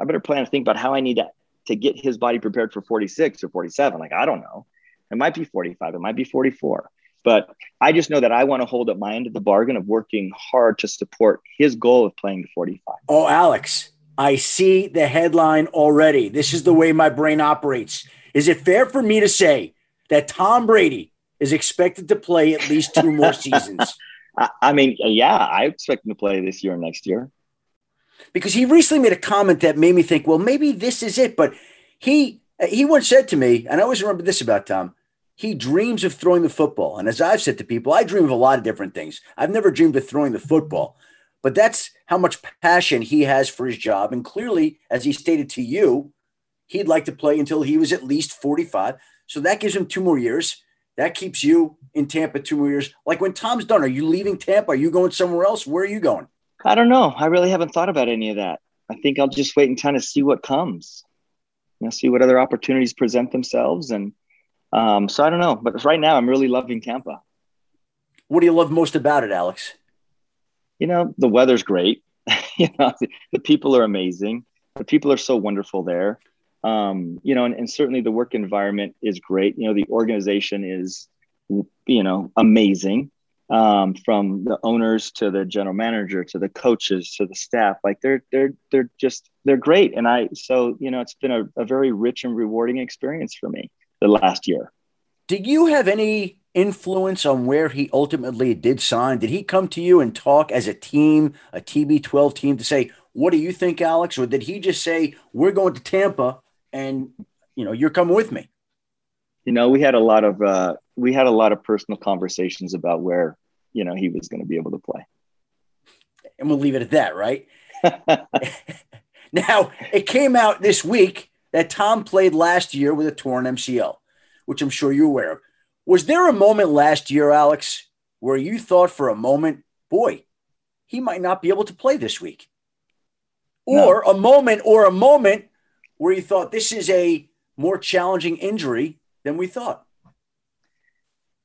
I better plan to think about how I need to, to get his body prepared for 46 or 47. Like, I don't know. It might be 45. It might be 44. But I just know that I want to hold up my end of the bargain of working hard to support his goal of playing to 45. Oh, Alex, I see the headline already. This is the way my brain operates. Is it fair for me to say that Tom Brady is expected to play at least two more [laughs] seasons? I mean, yeah, I expect him to play this year and next year. Because he recently made a comment that made me think, well, maybe this is it. But he he once said to me, and I always remember this about Tom. He dreams of throwing the football. And as I've said to people, I dream of a lot of different things. I've never dreamed of throwing the football, but that's how much passion he has for his job. And clearly, as he stated to you, he'd like to play until he was at least 45. So that gives him two more years. That keeps you in Tampa two more years. Like when Tom's done, are you leaving Tampa? Are you going somewhere else? Where are you going? I don't know. I really haven't thought about any of that. I think I'll just wait and kind of see what comes. You know, see what other opportunities present themselves. And um, so I don't know. But right now, I'm really loving Tampa. What do you love most about it, Alex? You know, the weather's great. [laughs] you know, the, the, people are amazing. The people are so wonderful there. Um, you know, and, and certainly the work environment is great. You know, the organization is, you know, amazing. Um, from the owners to the general manager to the coaches to the staff, like they're they're they're just they're great. And I so you know, it's been a, a very rich and rewarding experience for me the last year. Did you have any influence on where he ultimately did sign? Did he come to you and talk as a team, a TB12 team, to say, what do you think, Alex? Or did he just say, we're going to Tampa and, you know, you're coming with me? You know, we had a lot of, uh, we had a lot of personal conversations about where, you know, he was going to be able to play. And we'll leave it at that, right? [laughs] now, it came out this week that Tom played last year with a torn MCL, which I'm sure you're aware of. Was there a moment last year, Alex, where you thought for a moment, boy, he might not be able to play this week? Or no. a moment or a moment where you thought this is a more challenging injury than we thought?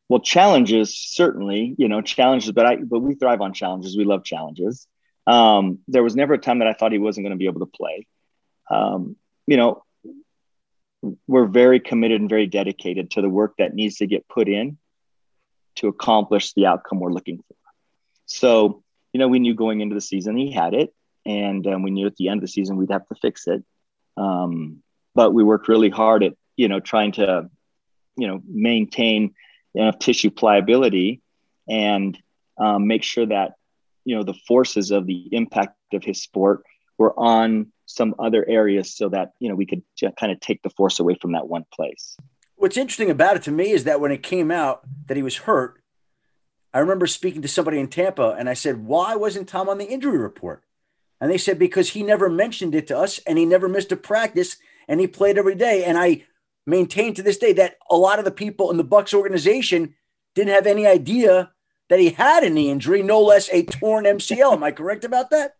Well, challenges certainly, you know, challenges, but I but we thrive on challenges. We love challenges. Um, there was never a time that I thought he wasn't going to be able to play. Um, you know, we're very committed and very dedicated to the work that needs to get put in to accomplish the outcome we're looking for. So, you know, we knew going into the season he had it, and um, we knew at the end of the season we'd have to fix it. Um, but we worked really hard at, you know, trying to, you know, maintain enough tissue pliability and um, make sure that, you know, the forces of the impact of his sport were on some other areas so that you know we could kind of take the force away from that one place. What's interesting about it to me is that when it came out that he was hurt, I remember speaking to somebody in Tampa and I said, "Why wasn't Tom on the injury report?" And they said because he never mentioned it to us and he never missed a practice and he played every day. And I maintain to this day that a lot of the people in the Bucs organization didn't have any idea that he had any injury, no less a torn MCL. Am I correct about that?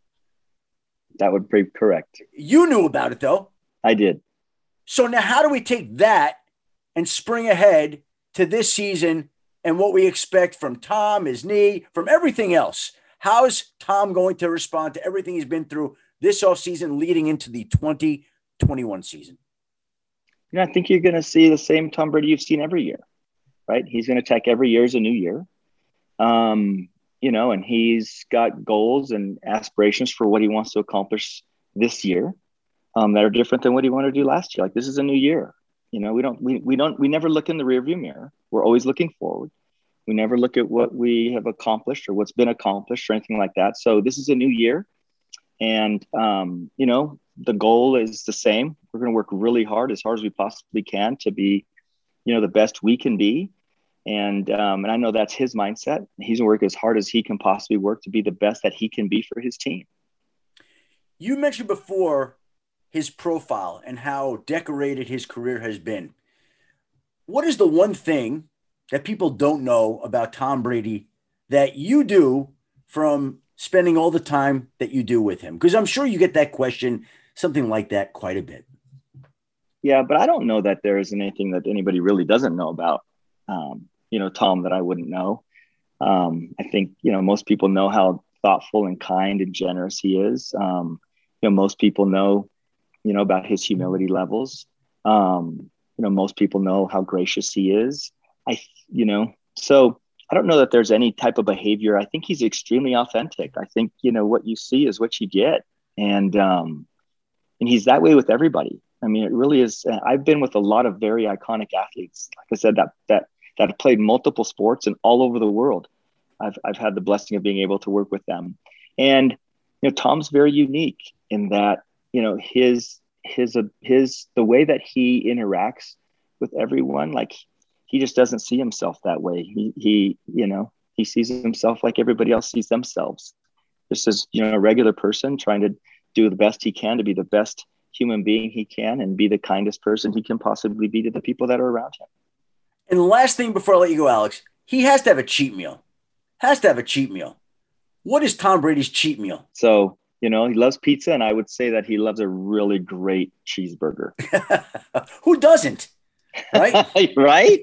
That would be correct. You knew about it though. I did. So now how do we take that and spring ahead to this season and what we expect from Tom, his knee, from everything else? How's Tom going to respond to everything he's been through this offseason leading into the 2021 season? You know, I think you're going to see the same Tom Brady you've seen every year, right? He's going to take every year as a new year. Um, you know, and he's got goals and aspirations for what he wants to accomplish this year um, that are different than what he wanted to do last year. Like this is a new year. You know, we don't we, we don't we never look in the rearview mirror. We're always looking forward. We never look at what we have accomplished or what's been accomplished or anything like that. So this is a new year, and um, you know the goal is the same. We're going to work really hard, as hard as we possibly can, to be, you know, the best we can be and um, and I know that's his mindset. He's gonna work as hard as he can possibly work to be the best that he can be for his team. You mentioned before his profile and how decorated his career has been. What is the one thing that people don't know about Tom Brady that you do from spending all the time that you do with him? Because I'm sure you get that question, something like that, quite a bit. Yeah, but I don't know that there is anything that anybody really doesn't know about um, you know Tom that I wouldn't know. Um, I think you know most people know how thoughtful and kind and generous he is. Um, you know most people know you know about his humility levels. Um, you know most people know how gracious he is. I you know so I don't know that there's any type of behavior. I think he's extremely authentic. I think you know what you see is what you get, and um, and he's that way with everybody. I mean, it really is. I've been with a lot of very iconic athletes, like I said, that that that have played multiple sports and all over the world. I've I've had the blessing of being able to work with them, and you know, Tom's very unique in that you know his his his the way that he interacts with everyone, like he just doesn't see himself that way. He he you know he sees himself like everybody else sees themselves, just as you know a regular person trying to do the best he can to be the best human being he can and be the kindest person he can possibly be to the people that are around him. And the last thing before I let you go, Alex, he has to have a cheat meal. Has to have a cheat meal. What is Tom Brady's cheat meal? So, you know, he loves pizza, and I would say that he loves a really great cheeseburger. [laughs] Who doesn't? Right? [laughs] right?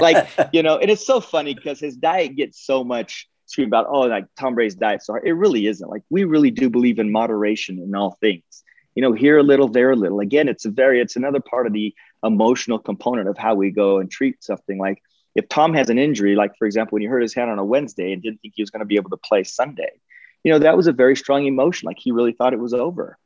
Like, [laughs] you know, and it's so funny because his diet gets so much scream about, oh, like Tom Brady's diet. So it really isn't. Like, we really do believe in moderation in all things you know here a little there a little again it's a very it's another part of the emotional component of how we go and treat something like if tom has an injury like for example when he hurt his hand on a wednesday and didn't think he was going to be able to play sunday you know that was a very strong emotion like he really thought it was over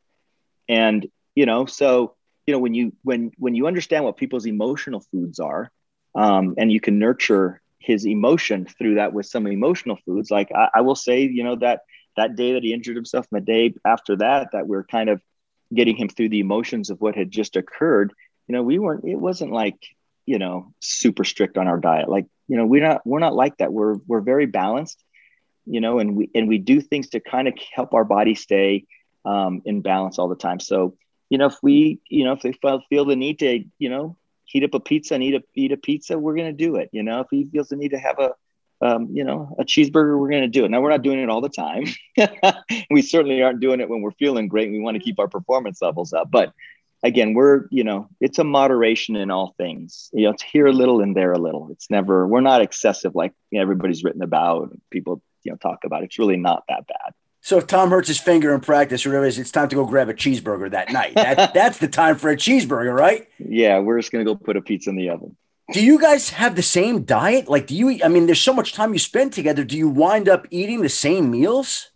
and you know so you know when you when when you understand what people's emotional foods are um, and you can nurture his emotion through that with some emotional foods like I, I will say you know that that day that he injured himself and the day after that that we're kind of getting him through the emotions of what had just occurred you know we weren't it wasn't like you know super strict on our diet. Like you know we're not we're not like that. We're we're very balanced you know and we and we do things to kind of help our body stay um, in balance all the time. So you know if we you know if they feel, the need to you know heat up a pizza and eat a eat a pizza we're going to do it you know if he feels the need to have a um, you know, a cheeseburger, we're going to do it. Now, we're not doing it all the time. [laughs] we certainly aren't doing it when we're feeling great. we want to keep our performance levels up. But again, we're, you know, it's a moderation in all things. You know, it's here a little and there a little. It's never, we're not excessive like everybody's written about, people, you know, talk about. It's really not that bad. So if Tom hurts his finger in practice or whatever, it's time to go grab a cheeseburger that night. That, [laughs] that's the time for a cheeseburger, right? Yeah, we're just going to go put a pizza in the oven do you guys have the same diet? Like, do you, I mean, there's so much time you spend together. Do you wind up eating the same meals?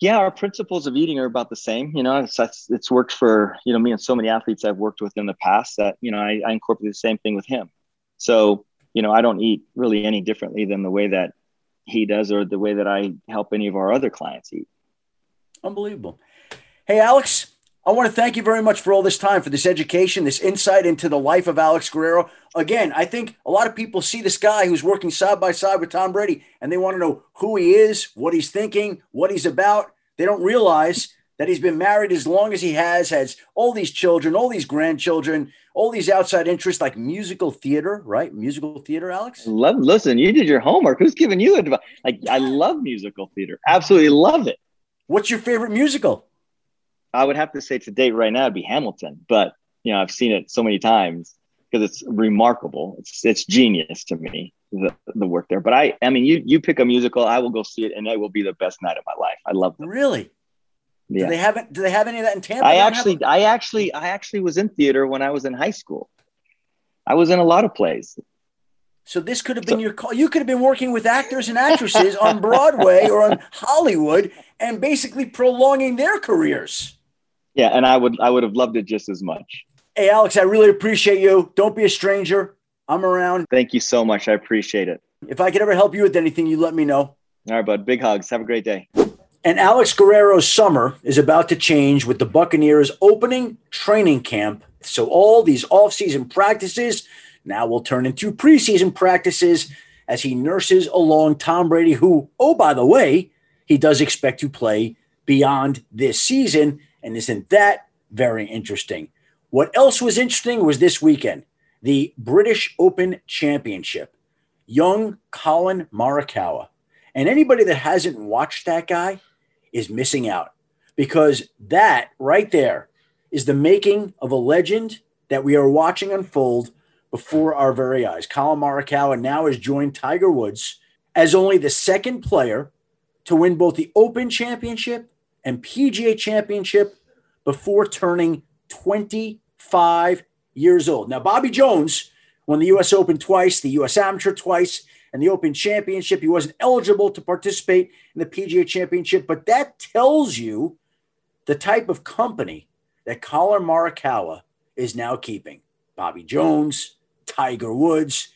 Yeah, our principles of eating are about the same. You know, it's, it's worked for, you know, me and so many athletes I've worked with in the past that, you know, I, I incorporate the same thing with him. So, you know, I don't eat really any differently than the way that he does or the way that I help any of our other clients eat. Unbelievable. Hey, Alex, I want to thank you very much for all this time, for this education, this insight into the life of Alex Guerrero. Again, I think a lot of people see this guy who's working side by side with Tom Brady and they want to know who he is, what he's thinking, what he's about. They don't realize that he's been married as long as he has, has all these children, all these grandchildren, all these outside interests like musical theater, right? Musical theater, Alex? Love, listen, you did your homework. Who's giving you advice? Like, I [laughs] love musical theater. Absolutely love it. What's your favorite musical? I would have to say to date right now it'd be Hamilton, but you know I've seen it so many times because it's remarkable. It's it's genius to me the, the work there. But I I mean you you pick a musical, I will go see it, and it will be the best night of my life. I love them. Really. Yeah. Do they haven't? Do they have any of that in Tampa? I actually, I actually, I actually was in theater when I was in high school. I was in a lot of plays. So this could have been so, your call. You could have been working with actors and actresses on Broadway or on Hollywood and basically prolonging their careers. Yeah, and I would I would have loved it just as much. Hey Alex, I really appreciate you. Don't be a stranger. I'm around. Thank you so much. I appreciate it. If I could ever help you with anything, you let me know. All right, bud. Big hugs. Have a great day. And Alex Guerrero's summer is about to change with the Buccaneers opening training camp. So all these offseason practices now will turn into preseason practices as he nurses along Tom Brady, who, oh, by the way, he does expect to play beyond this season. And isn't that very interesting? What else was interesting was this weekend the British Open Championship. Young Collin Morikawa. And anybody that hasn't watched that guy is missing out because that right there is the making of a legend that we are watching unfold before our very eyes. Collin Morikawa now has joined Tiger Woods as only the second player to win both the Open Championship and PGA Championship before turning 25 years old. Now, Bobby Jones won the U.S. Open twice, the U.S. Amateur twice, and the Open Championship. He wasn't eligible to participate in the PGA Championship, but that tells you the type of company that Collin Morikawa is now keeping Bobby Jones, Tiger Woods,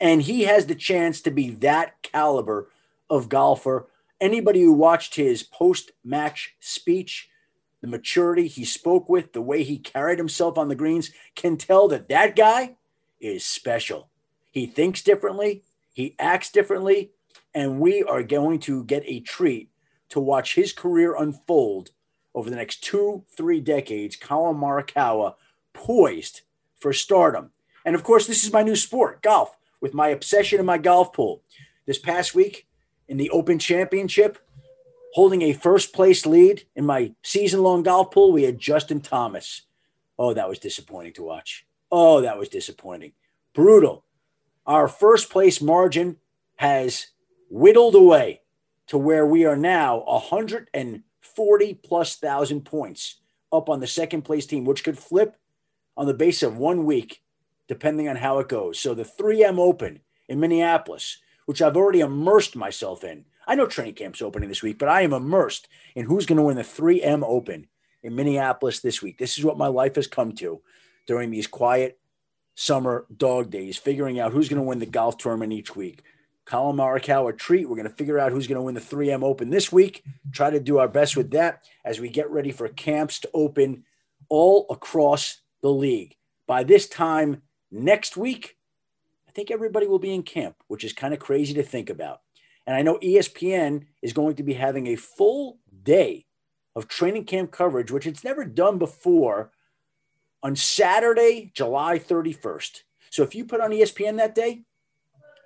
and he has the chance to be that caliber of golfer. Anybody who watched his post match speech, the maturity he spoke with, the way he carried himself on the greens, can tell that that guy is special. He thinks differently, he acts differently, and we are going to get a treat to watch his career unfold over the next two, three decades. Collin Morikawa poised for stardom. And of course, this is my new sport, golf, with my obsession in my golf pool. This past week in the Open Championship, holding a first place lead in my season long golf pool, we had Justin Thomas. Oh, that was disappointing to watch. Oh, that was disappointing. Brutal. Our first place margin has whittled away to where we are now 140 plus thousand points up on the second place team, which could flip on the base of one week, depending on how it goes. So the 3M Open in Minneapolis, which I've already immersed myself in. I know training camp's opening this week, but I am immersed in who's going to win the 3M Open in Minneapolis this week. This is what my life has come to during these quiet summer dog days, figuring out who's going to win the golf tournament each week. Collin Morikawa treat. We're going to figure out who's going to win the 3M Open this week. Try to do our best with that as we get ready for camps to open all across the league. By this time next week, I think everybody will be in camp, which is kind of crazy to think about. And I know ESPN is going to be having a full day of training camp coverage, which it's never done before, on Saturday, July 31st. So if you put on ESPN that day,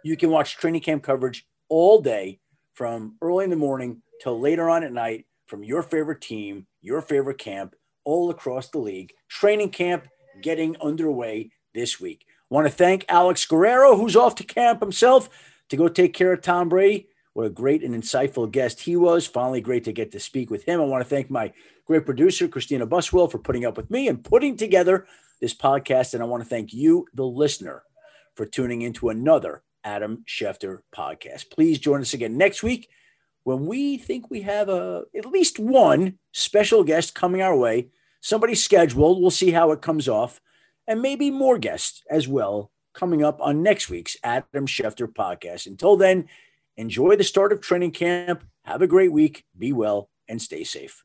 you can watch training camp coverage all day from early in the morning till later on at night from your favorite team, your favorite camp, all across the league. Training camp getting underway this week. Want to thank Alex Guerrero, who's off to camp himself to go take care of Tom Brady. What a great and insightful guest he was. Finally, great to get to speak with him. I want to thank my great producer, Christina Buswell, for putting up with me and putting together this podcast. And I want to thank you, the listener, for tuning into another Adam Schefter podcast. Please join us again next week when we think we have a at least one special guest coming our way. Somebody scheduled. We'll see how it comes off, and maybe more guests as well coming up on next week's Adam Schefter podcast. Until then, enjoy the start of training camp. Have a great week. Be well and stay safe.